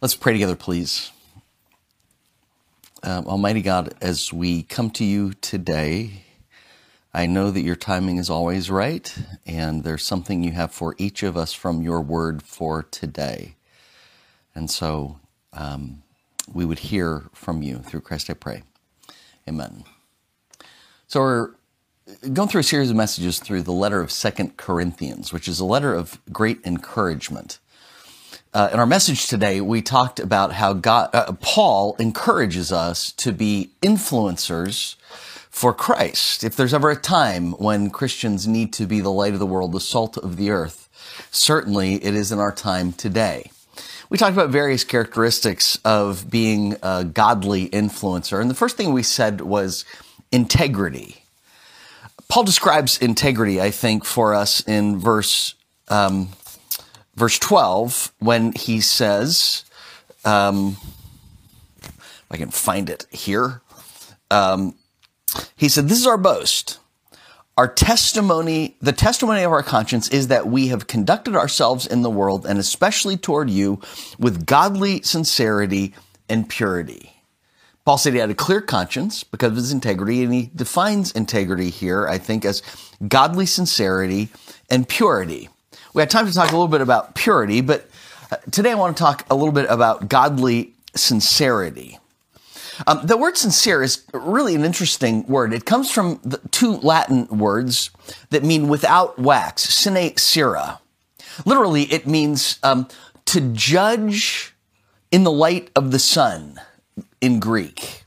Let's pray together, please. Um, Almighty God, as we come to you today, I know that your timing is always right, and there's something you have for each of us from your word for today. And so um, we would hear from you. Through Christ I pray. Amen. So we're going through a series of messages through the letter of Second Corinthians, which is a letter of great encouragement. Uh, in our message today, we talked about how God, uh, Paul encourages us to be influencers for Christ. If there's ever a time when Christians need to be the light of the world, the salt of the earth, certainly it is in our time today. We talked about various characteristics of being a godly influencer. And the first thing we said was integrity. Paul describes integrity, I think, for us in verse um, verse 12 when he says, um, I can find it here, um, he said, This is our boast. Our testimony, the testimony of our conscience is that we have conducted ourselves in the world and especially toward you with godly sincerity and purity. Paul said he had a clear conscience because of his integrity, and he defines integrity here, I think, as godly sincerity and purity. We had time to talk a little bit about purity, but uh, today I want to talk a little bit about godly sincerity. Um, the word sincere is really an interesting word. It comes from two Latin words that mean without wax, sine cera. Literally, it means um, to judge in the light of the sun in Greek.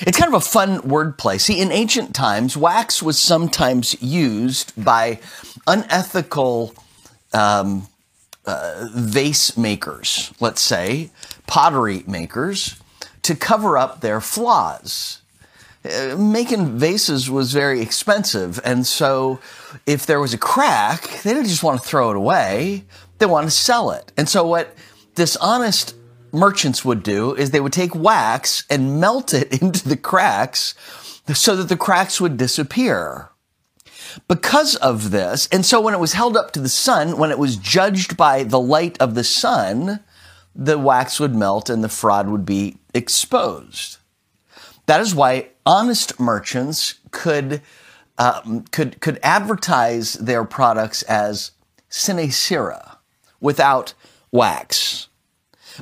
It's kind of a fun wordplay. See, in ancient times, wax was sometimes used by unethical um, uh, vase makers, let's say, pottery makers, to cover up their flaws. Uh, making vases was very expensive, and so if there was a crack, they didn't just want to throw it away, they wanted to sell it. And so what dishonest merchants would do is they would take wax and melt it into the cracks so that the cracks would disappear because of this. And so when it was held up to the sun, when it was judged by the light of the sun, the wax would melt and the fraud would be exposed. That is why honest merchants could um, could could advertise their products as sine cera, without wax.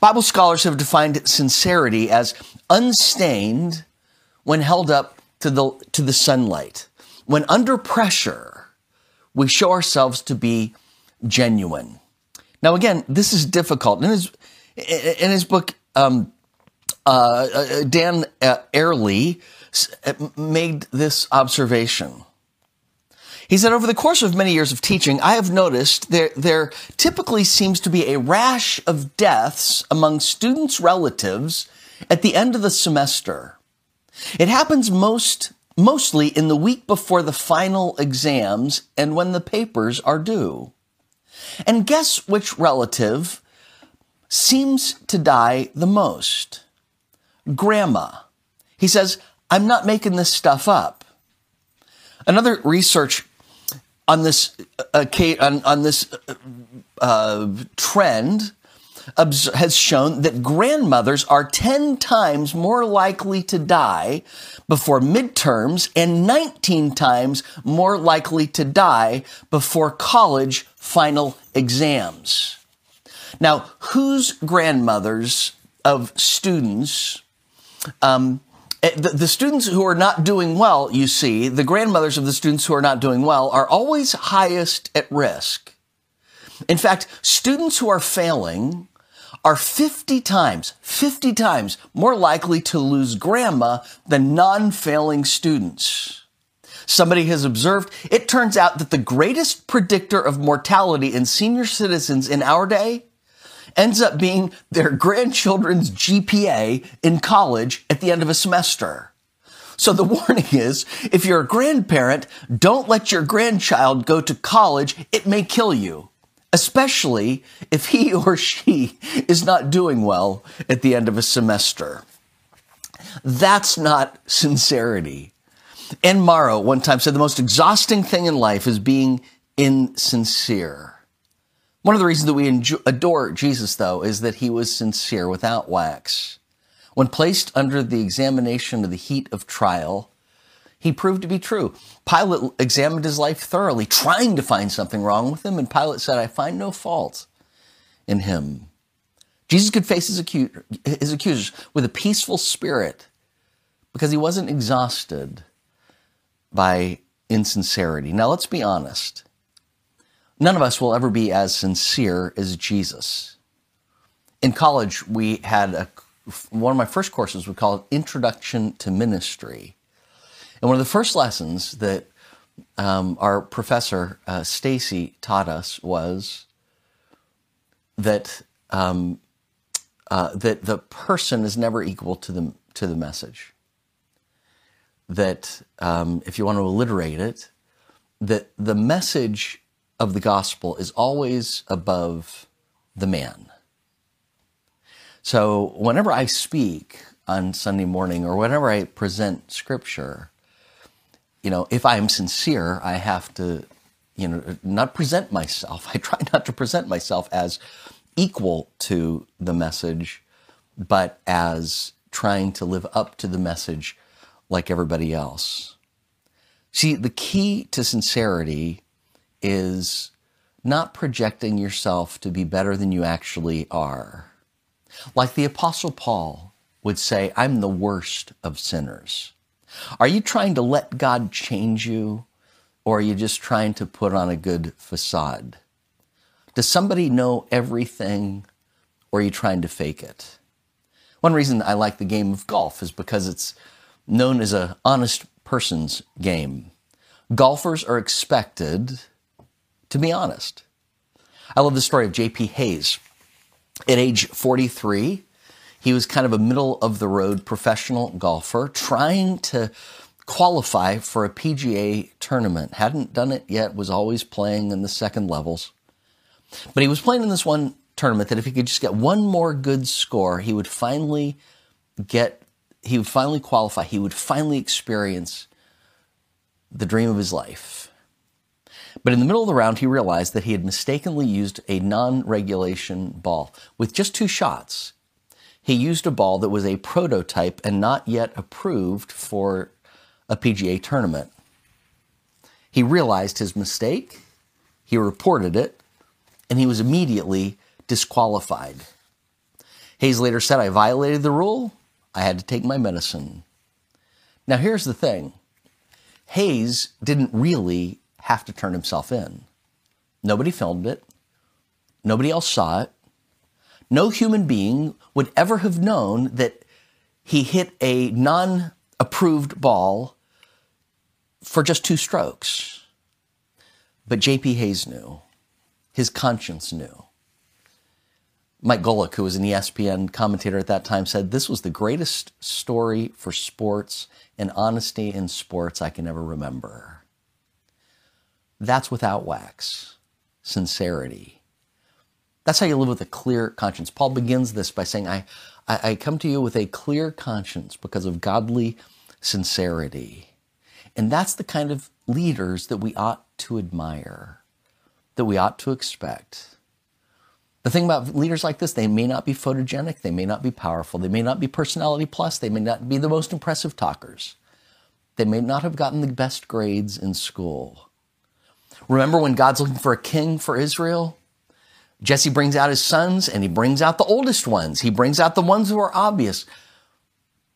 Bible scholars have defined sincerity as unstained when held up to the to the sunlight when under pressure, we show ourselves to be genuine. Now, again, this is difficult. In his, in his book, um, uh, uh Dan uh, uh, made this observation. He said, over the course of many years of teaching, I have noticed there, there typically seems to be a rash of deaths among students' relatives at the end of the semester. It happens most mostly in the week before the final exams and when the papers are due. And guess which relative seems to die the most? Grandma. He says, I'm not making this stuff up. Another research on this uh, on, on this uh, trend has shown that grandmothers are 10 times more likely to die before midterms and 19 times more likely to die before college final exams. Now, whose grandmothers of students, um, eh, the, the, students who are not doing well, you see, the grandmothers of the students who are not doing well are always highest at risk. In fact, students who are failing are 50 times, 50 times more likely to lose grandma than non-failing students. Somebody has observed, it turns out that the greatest predictor of mortality in senior citizens in our day ends up being their grandchildren's GPA in college at the end of a semester. So the warning is, if you're a grandparent, don't let your grandchild go to college. It may kill you especially if he or she is not doing well at the end of a semester. That's not sincerity. Anne Morrow one time said the most exhausting thing in life is being insincere. One of the reasons that we enjoy, adore Jesus, though, is that he was sincere without wax. When placed under the examination of the heat of trial, he proved to be true. Pilate examined his life thoroughly, trying to find something wrong with him, and Pilate said, I find no fault in him. Jesus could face his, his accusers with a peaceful spirit because he wasn't exhausted by insincerity. Now, let's be honest. None of us will ever be as sincere as Jesus. In college, we had a, one of my first courses we called Introduction to Ministry. And one of the first lessons that um, our professor, uh, Stacy, taught us was that, um, uh, that the person is never equal to the, to the message. That um, if you want to alliterate it, that the message of the gospel is always above the man. So whenever I speak on Sunday morning or whenever I present scripture, you know, if I am sincere, I have to, you know, not present myself. I try not to present myself as equal to the message, but as trying to live up to the message like everybody else. See, the key to sincerity is not projecting yourself to be better than you actually are. Like the Apostle Paul would say, I'm the worst of sinners. Are you trying to let God change you, or are you just trying to put on a good facade? Does somebody know everything, or are you trying to fake it? One reason I like the game of golf is because it's known as an honest person's game. Golfers are expected to be honest. I love the story of J.P. Hayes. At age 43, he was kind of a middle of the road professional golfer trying to qualify for a PGA tournament. Hadn't done it yet, was always playing in the second levels. But he was playing in this one tournament that if he could just get one more good score, he would finally get, he would finally qualify. He would finally experience the dream of his life but in the middle of the round, he realized that he had mistakenly used a non regulation ball. With just two shots, he used a ball that was a prototype and not yet approved for a PGA tournament. He realized his mistake, he reported it, and he was immediately disqualified. Hayes later said, I violated the rule. I had to take my medicine. Now, here's the thing Hayes didn't really have to turn himself in. Nobody filmed it. Nobody else saw it. No human being would ever have known that he hit a non approved ball for just two strokes. But J.P. Hayes knew. His conscience knew. Mike Golic, who was an ESPN commentator at that time, said this was the greatest story for sports and honesty in sports I can ever remember. That's without wax, sincerity. That's how you live with a clear conscience. Paul begins this by saying, I, I, I come to you with a clear conscience because of godly sincerity. And that's the kind of leaders that we ought to admire, that we ought to expect. The thing about leaders like this, they may not be photogenic, they may not be powerful, they may not be personality plus, they may not be the most impressive talkers, they may not have gotten the best grades in school. Remember when God's looking for a king for Israel? Jesse brings out his sons and he brings out the oldest ones. He brings out the ones who are obvious.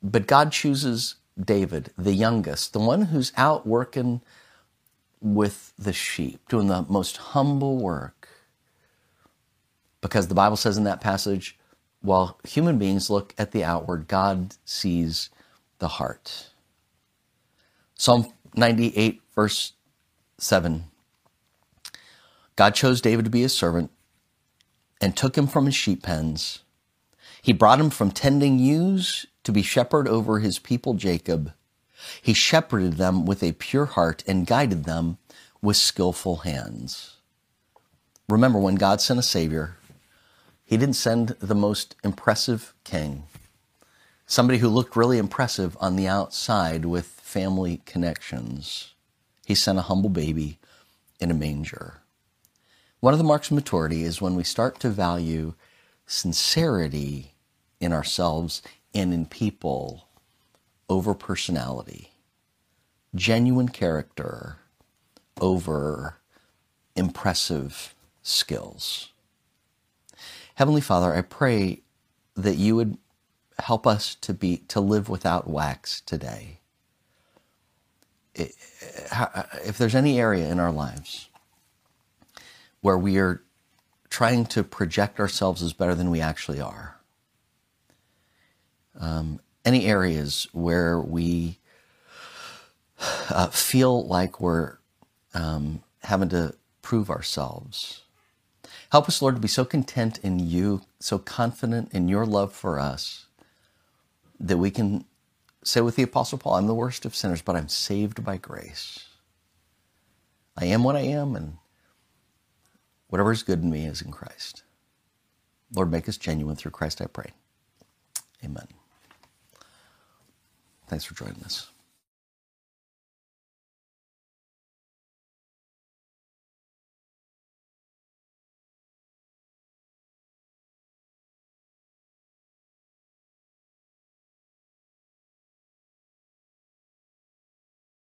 But God chooses David, the youngest, the one who's out working with the sheep, doing the most humble work. Because the Bible says in that passage, while human beings look at the outward, God sees the heart. Psalm 98, verse 7 God chose David to be his servant and took him from his sheep pens. He brought him from tending ewes to be shepherd over his people Jacob. He shepherded them with a pure heart and guided them with skillful hands. Remember, when God sent a Savior, He didn't send the most impressive king, somebody who looked really impressive on the outside with family connections. He sent a humble baby in a manger. One of the marks of maturity is when we start to value sincerity in ourselves and in people over personality, genuine character over impressive skills. Heavenly Father, I pray that you would help us to be to live without wax today. If there's any area in our lives where we are trying to project ourselves as better than we actually are, um, any areas where we uh, feel like we're um, having to prove ourselves. Help us, Lord, to be so content in you, so confident in your love for us, that we can say with the Apostle Paul, I'm the worst of sinners, but I'm saved by grace. I am what I am, and whatever is good in me is in Christ. Lord, make us genuine through Christ, I pray. Amen. Thanks for joining us.